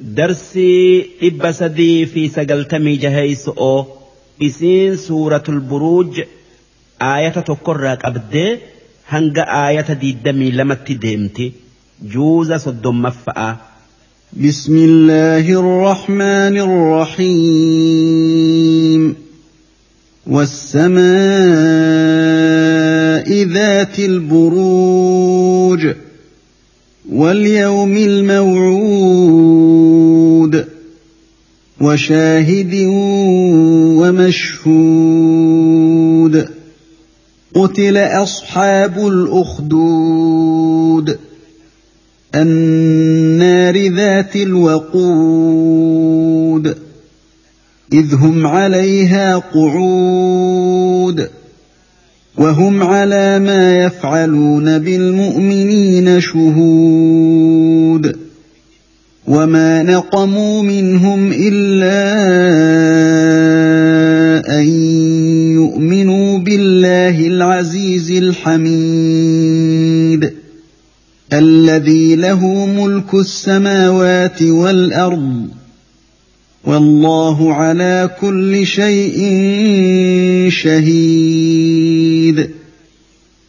درسي إبا سدي في سقلتمي جهيس أو إسين سورة البروج آية تقرأك أبدي هنگا آية دي الدمي لما تدمتي جوزة صدوم مفأة بسم الله الرحمن الرحيم والسماء ذات البروج واليوم الموعود وشاهد ومشهود. قتل أصحاب الأخدود. النار ذات الوقود. إذ هم عليها قعود. وهم على ما يفعلون بالمؤمنين شهود. وما نقموا منهم الا ان يؤمنوا بالله العزيز الحميد الذي له ملك السماوات والارض والله على كل شيء شهيد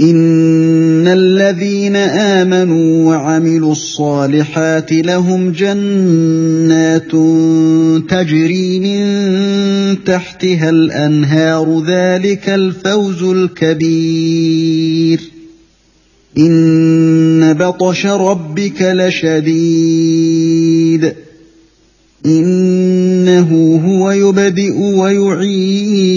ان الذين امنوا وعملوا الصالحات لهم جنات تجري من تحتها الانهار ذلك الفوز الكبير ان بطش ربك لشديد انه هو يبدئ ويعيد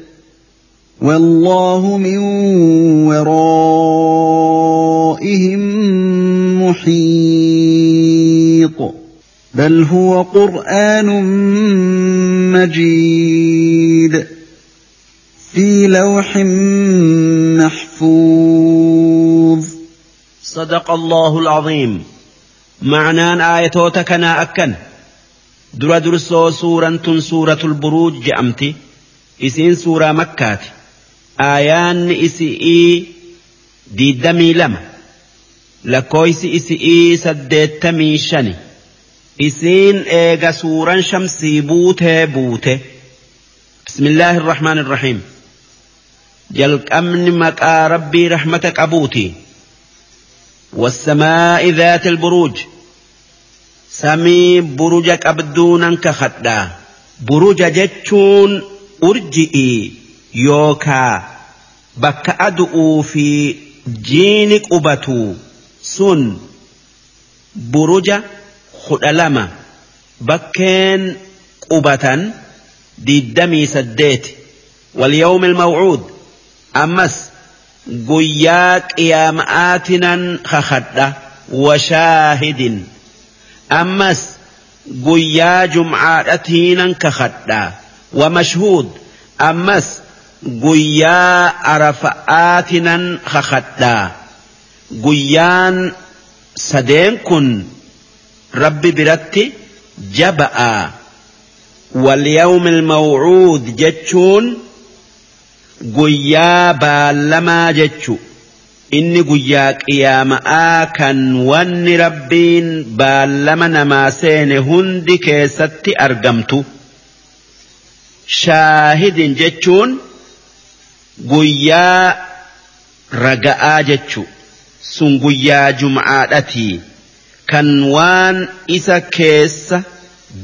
والله من ورائهم محيط. بل هو قرآن مجيد في لوح محفوظ. صدق الله العظيم. معنان آيتوتك أنا أكن. در درسو سورة سورة البروج جأمتي إسين سورة مكاتي aayaanni isi'ii diiddamii lama lakkooysi isi'ii saddeettamii shani isiin eega suuran shamsii buutee buute bismillaahi irrahmaan irrahiim jalqabni maqaa rabbii rahmata qabuuti والسماء ذات البروج سمي برج قبدونا كخدا برج جتشون أرجئي يوكا بك أدعو في جينك أبتو. سن برج خلالما بكين قبتا دي دمي سديت. واليوم الموعود أمس قياك يا مآتنا خخدة وشاهد أمس قيا جمعاتينا كخدة ومشهود. أمس guyyaa arafa'aatinan kakadhaa guyyaan sadeen kun rabbi biratti jaba'a walyawmi ilmawcuud jechuun guyyaa baallamaa jechu. Inni guyyaa qiyaama'aa kan wanni rabbiin baallama namaa seene hundi keessatti argamtu. Shaahidin jechuun guyyaa raga'aa jechu. Sun guyyaa jum'aadhatii kan waan isa keessa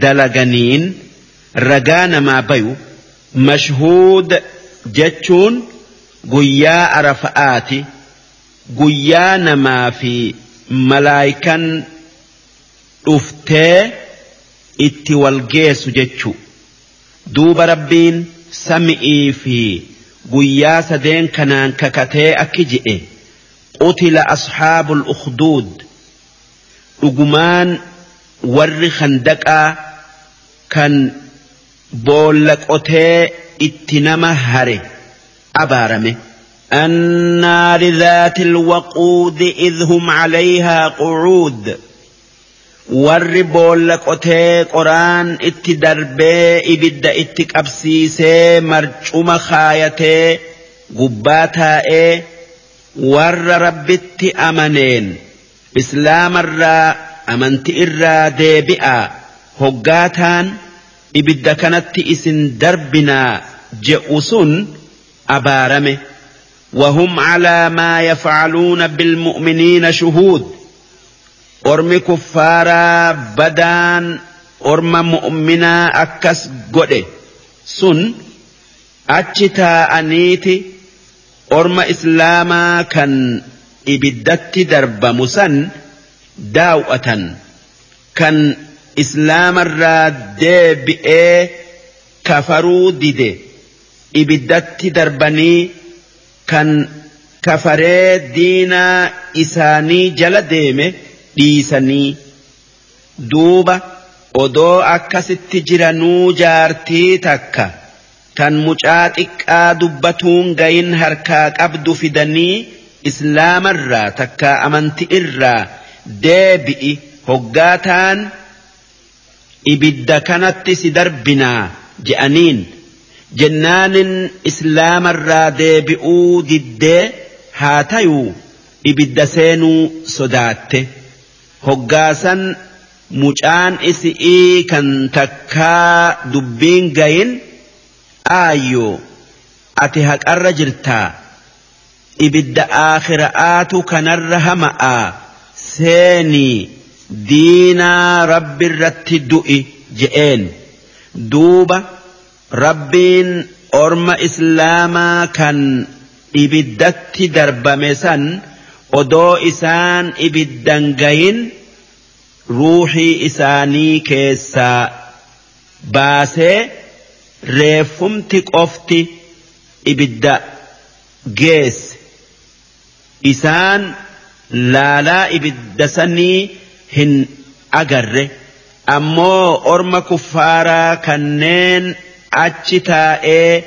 dalaganiin ragaa namaa bayu mashhuud jechuun guyyaa arafa'aati. Guyyaa namaa fi malaayikan dhuftee itti wal geessu jechu. Duuba rabbiin sami'ii fi guyyaa sadeen kanaan kakatee akki je'e qutila asxaabul ukhduud dhugumaan warri khandaqaa kan boolla qotee itti nama hare abaarame. النار ذات الوقود إذ هم عليها قعود warri boolla qotee qoraan itti darbee ibidda itti qabsiisee marcuma kaayatee gubbaa taa'ee warra rabbitti amaneen islaamarraa amanti irraa deebi'a hoggaataan ibidda kanatti isin darbinaa je'u sun abaarame وهم على ما يفعلون بالمؤمنين شهود ormi kuffaaraa badaan orma mu'minaa akkas godhe. Sun achi taa'aniiti orma islaamaa kan ibiddatti darbamu san daaw'atan. Kan islaamarraa deebi'ee kafaruu dide. Ibiddatti darbanii kan kafaree diinaa isaanii jala deeme. Dhiisanii duuba odoo akkasitti jiranuu jaartii takka tan mucaa xiqqaa dubbatuun gayin harkaa qabdu fidanii islaamarraa takka amanti irraa deebi'i hoggaataan ibidda kanatti si darbinaa je'aniin jennaanin islaamarraa deebi'uu diddee haa tayuu ibidda seenuu sodaatte. Hoggaasan mucaan isi'ii kan takkaa dubbiin gayin aayyoo ati haqarra jirtaa ibidda aakhira'aatu kanarra hama'aa seenii diinaa rabbi irratti du'i je'een duuba rabbiin orma islaamaa kan ibiddatti darbame san odoo isaan ibiddan gayin ruuxii isaanii keessaa baasee reeffumti qofti ibidda geesse. Isaan laalaa ibidda sanii hin agarre. Ammoo orma kuffaaraa kanneen achi taa'ee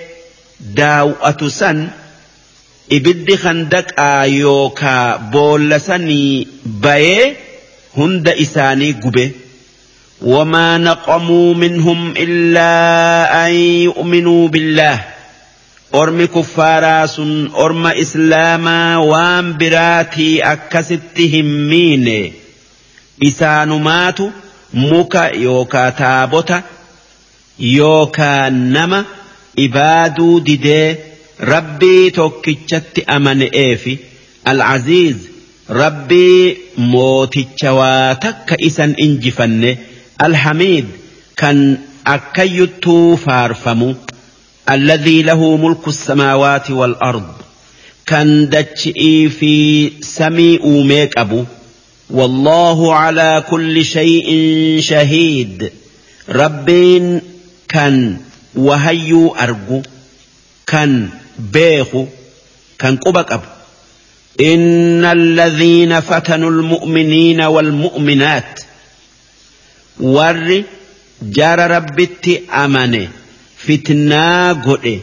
daaw'atu san ibiddi handaqaa yookaa boolla sanii bayee hunda isaanii gube. وما نقموا منهم إلا أن يؤمنوا بالله. أرم كفارا سن أرم إسلاما وان براتي أكستهم مين إسانمات مكا يوكا تابوتا يوكا نما إبادو ديدي ربي توكي توكيتشت أمن إيفي العزيز ربي موتي شواتك إسان إنجفن الحميد كان أكيت فارفمو الذي له ملك السماوات والأرض كان دتشئي في سمي أوميك أبو والله على كل شيء شهيد ربي كان وهيو أرجو كان بيخو كان قبك أبو. إن الذين فتنوا المؤمنين والمؤمنات. ور جار ربت أمنه فتنا قد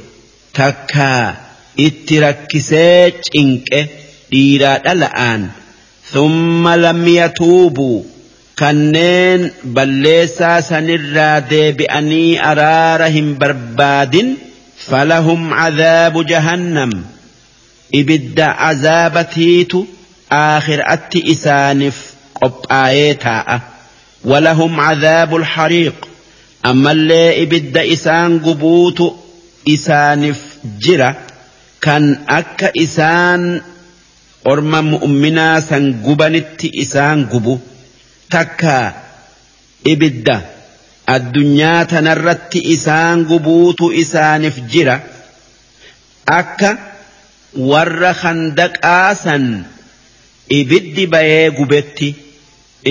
تكا اتركسيج إنك ديرا الآن ثم لم يتوبوا. kanneen balleessaa sanirraa deebi'anii araara فلهم عذاب جهنم. إبد عذابتيت آخر أت إسانف قب آيتا. ولهم عذاب الحريق. أما اللي إبد إسان قبوت إسانف جرة كان أك إسان أرمى مؤمنا سنقبنت إسان قبو. تكا إبد addunyaa tanarratti isaan gubuutu isaaniif jira. Akka warra handaqaa san ibiddi bayee gubetti.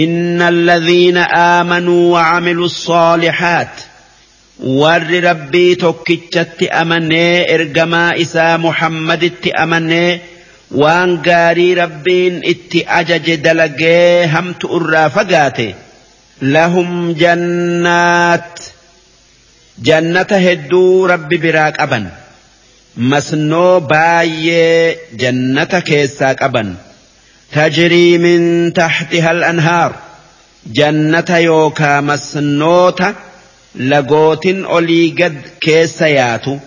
Inna alladhiina aamanuu wacamilu saalixaat warri rabbii tokkichatti amanee ergamaa isaa muhammaditti amanee waan gaarii rabbiin itti ajaje dalagee hamtu irraa fagaate. لهم جنات. جنة هدو ربي براك أبن مسنو باي جنة كيساك أبن تجري من تحتها الأنهار. جنة يوكا مسنوتا لقوت أولي قد كيسياتو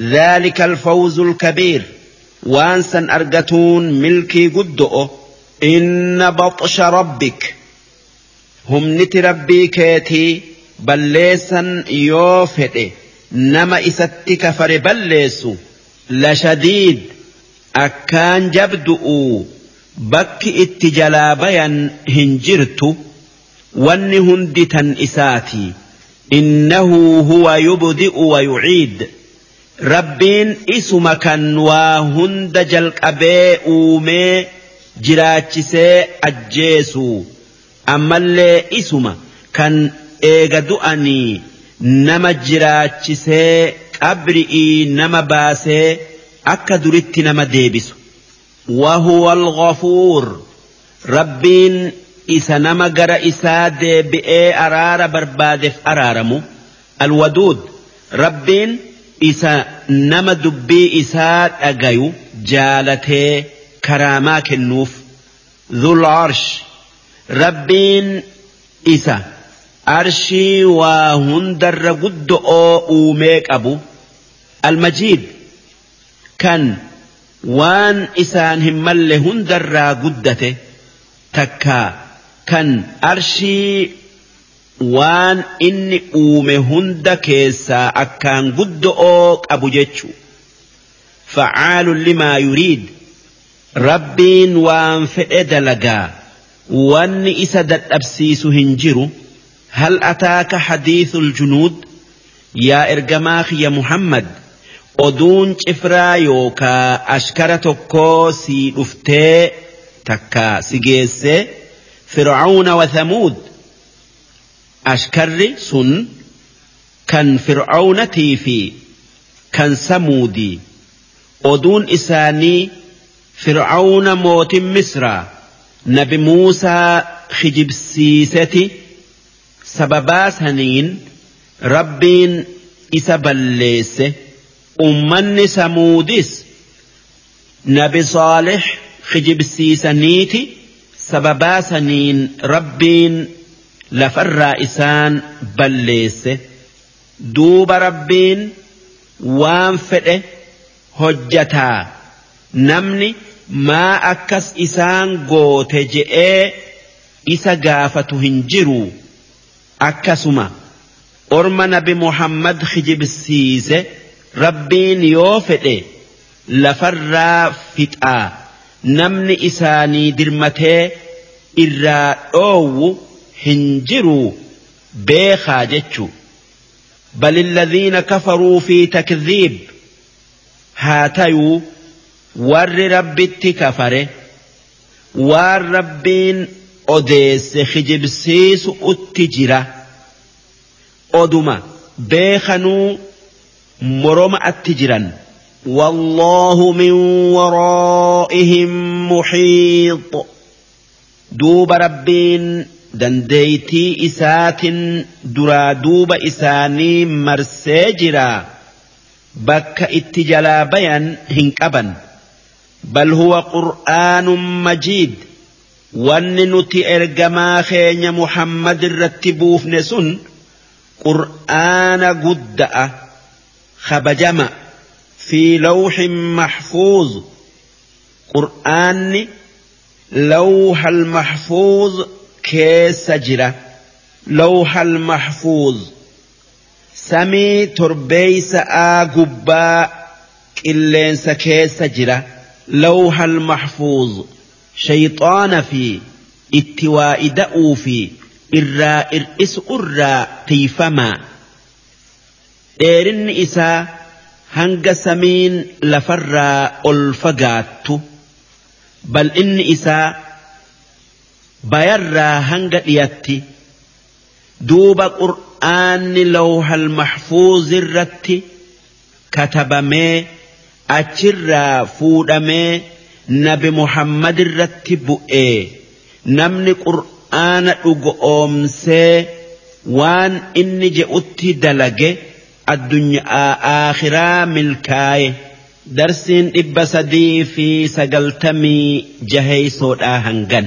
ذلك الفوز الكبير. وانسا أرقتون ملكي قدؤ إن بطش ربك. هم نت ربي كيتي بليسا يوفئ نما إستك فربليسو لشديد أكان جبدؤ bakki itti jalaa bayan hin jirtu wanni hundi tan isaati innahu huwa yubdi'u wa yuciid rabbiin isuma kan waa hunda jalqabee uumee jiraachisee ajjeesu ammallee isuma kan eega du'anii nama jiraachisee qabri'ii nama baasee akka duritti nama deebisu وهو الغفور ربين إسا نما جرى إسا بئي أرار بربادف أرارمو الودود ربين إسا نما دبي إسا أجيو جالته كراما كنوف ذو العرش ربين إسا أرشي وهندر قد أوميك أبو المجيد كان waan isaan hin malle hundarraa guddate takka kan arshii waan inni uume hunda keessaa akkaan guddo'oo qabu jechu facaalun limaa yuriid rabbiin waan fedhe dalagaa واني اسدت ابسيس هنجر هل اتاك حديث الجنود يا ارجماخ يا محمد ودون افرا يوكا اشكرتك سي افتي تكا سيجيس فرعون وثمود اشكر سن كان فرعون تيفي كان سمودي ودون اساني فرعون موت مصرًا nabi muusaa kijibsiiseti sababaa saniin rabbiin isa balleesse. ummanni samuudis nabi saalix kijibsiisaniiti sababaa saniin rabbiin lafarraa isaan balleesse duuba rabbiin waan fedhe hojjataa namni maa akkas isaan goote je'ee isa gaafatu hin jiru akkasuma orma nabi muhammad kijibsiise. rabbiin yoo fedhe lafarraa fixaa namni isaanii dirmatee irraa dhoowwu hin jiru beekaa jechu بل الذين كفروا في تكذيب هاتيو ور ربت كفره وار ربين أديس خجبسيس أتجرة أدما بيخنو moroma atti jiran. والله من ورائهم محيط دوب ربين دنديتي إسات درا دوب إساني مرسيجرا بك اتجلا بيان هنكبا بل هو قرآن مجيد. وننتي إرجما خين محمد الرتبوف نسن. قرآن قدأ خبجما في لوح محفوظ. قرآن لوح المحفوظ كيس جرة. لوح المحفوظ. سمي تربيس آقبا قلينس كيس جرة. لوح المحفوظ شيطان في اتواء دأو في إرى إرئس أرى تيفما إيرن إسا هنگ سمين لفرى ألفقات بل إن إسا بيرى هنگ إيتي دوب قرآن لوح المحفوظ الرتي كتب مي achirraa fuudhamee nabi muhammad irratti bu'ee namni qur'aana dhugo oomsee waan inni je'utti dalage addunyaa aakhiraa milkaaye darsiin dhibba sadii fi sagaltamii jaheeysoodhaa hangan.